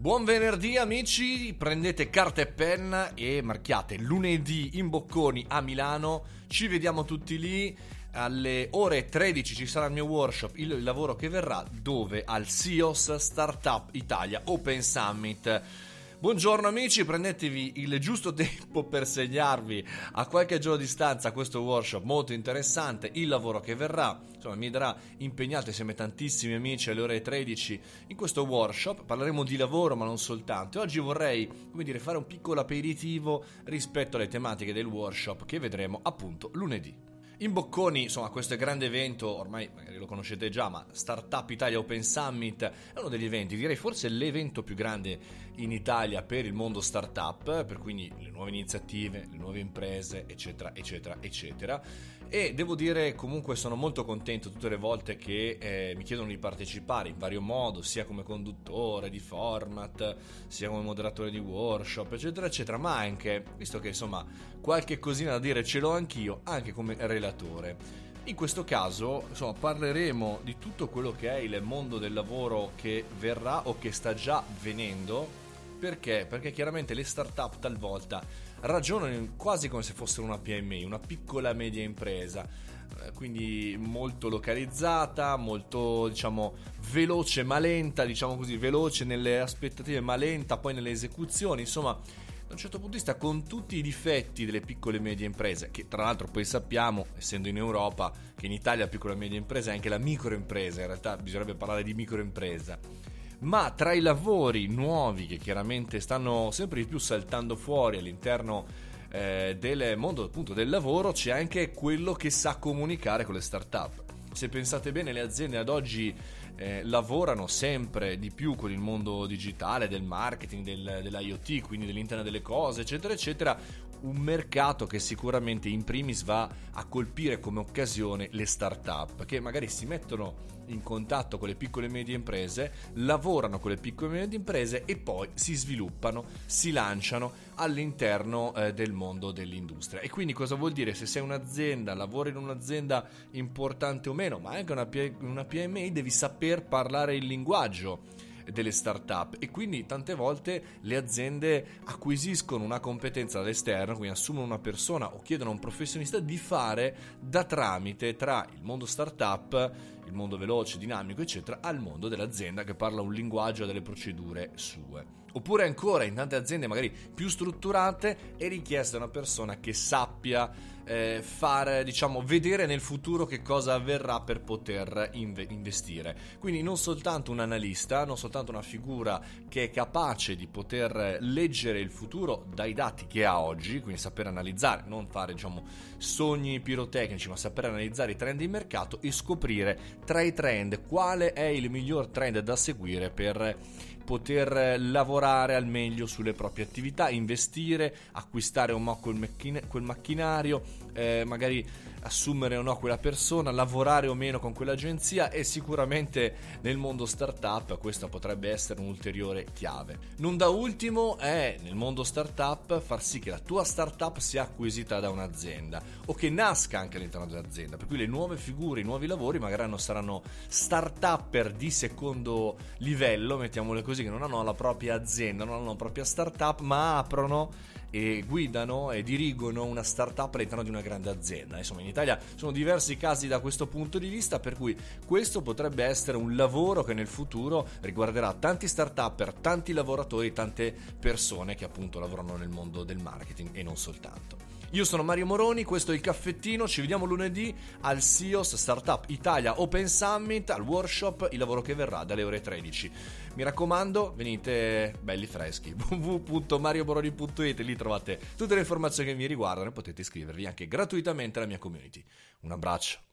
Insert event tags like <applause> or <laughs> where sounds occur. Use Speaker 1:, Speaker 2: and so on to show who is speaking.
Speaker 1: Buon venerdì amici, prendete carta e penna e marchiate lunedì in Bocconi a Milano, ci vediamo tutti lì, alle ore 13 ci sarà il mio workshop, il lavoro che verrà, dove al SIOS Startup Italia Open Summit. Buongiorno amici, prendetevi il giusto tempo per segnarvi a qualche giorno di distanza questo workshop molto interessante, il lavoro che verrà, insomma mi darà impegnato insieme a tantissimi amici alle ore 13 in questo workshop, parleremo di lavoro ma non soltanto, oggi vorrei come dire, fare un piccolo aperitivo rispetto alle tematiche del workshop che vedremo appunto lunedì. In Bocconi, insomma, questo grande evento, ormai magari lo conoscete già, ma Startup Italia Open Summit è uno degli eventi, direi forse l'evento più grande in Italia per il mondo startup, per quindi le nuove iniziative, le nuove imprese, eccetera, eccetera, eccetera. E devo dire comunque sono molto contento tutte le volte che eh, mi chiedono di partecipare in vario modo, sia come conduttore di format, sia come moderatore di workshop, eccetera, eccetera, ma anche, visto che insomma qualche cosina da dire ce l'ho anch'io, anche come relatore. In questo caso, insomma, parleremo di tutto quello che è il mondo del lavoro che verrà o che sta già venendo. Perché? Perché chiaramente le start-up talvolta ragionano quasi come se fossero una PMI, una piccola media impresa, eh, quindi molto localizzata, molto diciamo veloce ma lenta, diciamo così, veloce nelle aspettative ma lenta poi nelle esecuzioni, insomma da un certo punto di vista con tutti i difetti delle piccole e medie imprese, che tra l'altro poi sappiamo, essendo in Europa, che in Italia la piccola e media impresa è anche la microimpresa, in realtà bisognerebbe parlare di microimpresa. Ma tra i lavori nuovi che chiaramente stanno sempre di più saltando fuori all'interno eh, del mondo appunto del lavoro c'è anche quello che sa comunicare con le start-up. Se pensate bene, le aziende ad oggi eh, lavorano sempre di più con il mondo digitale, del marketing, del, dell'IoT, quindi dell'internet delle cose, eccetera, eccetera. Un mercato che sicuramente in primis va a colpire come occasione le start-up che magari si mettono in contatto con le piccole e medie imprese, lavorano con le piccole e medie imprese e poi si sviluppano, si lanciano all'interno eh, del mondo dell'industria. E quindi cosa vuol dire? Se sei un'azienda, lavori in un'azienda importante o meno, ma anche una, una PMI, devi saper parlare il linguaggio delle start-up. E quindi tante volte le aziende acquisiscono una competenza dall'esterno, quindi assumono una persona o chiedono a un professionista di fare da tramite tra il mondo start-up il mondo veloce, dinamico, eccetera, al mondo dell'azienda che parla un linguaggio delle procedure sue. Oppure ancora in tante aziende magari più strutturate è richiesta una persona che sappia eh, fare, diciamo, vedere nel futuro che cosa avverrà per poter inve- investire. Quindi non soltanto un analista, non soltanto una figura che è capace di poter leggere il futuro dai dati che ha oggi, quindi saper analizzare, non fare, diciamo, sogni pirotecnici, ma saper analizzare i trend di mercato e scoprire tra i trend quale è il miglior trend da seguire per poter lavorare al meglio sulle proprie attività, investire, acquistare o no quel, quel macchinario, eh, magari assumere o no quella persona, lavorare o meno con quell'agenzia e sicuramente nel mondo startup questa potrebbe essere un'ulteriore chiave. Non da ultimo è nel mondo startup far sì che la tua startup sia acquisita da un'azienda o che nasca anche all'interno dell'azienda, per cui le nuove figure, i nuovi lavori magari saranno startupper di secondo livello, mettiamole così, che non hanno la propria azienda, non hanno la propria startup, ma aprono e guidano e dirigono una startup all'interno di una grande azienda. Insomma, in Italia sono diversi casi da questo punto di vista, per cui questo potrebbe essere un lavoro che nel futuro riguarderà tanti startup, tanti lavoratori, tante persone che appunto lavorano nel mondo del marketing e non soltanto. Io sono Mario Moroni, questo è il caffettino, ci vediamo lunedì al SIOS Startup Italia Open Summit, al workshop Il lavoro che verrà dalle ore 13. Mi raccomando, venite belli freschi. <laughs> www.mariomoroni.it, lì trovate tutte le informazioni che mi riguardano e potete iscrivervi anche gratuitamente alla mia community. Un abbraccio.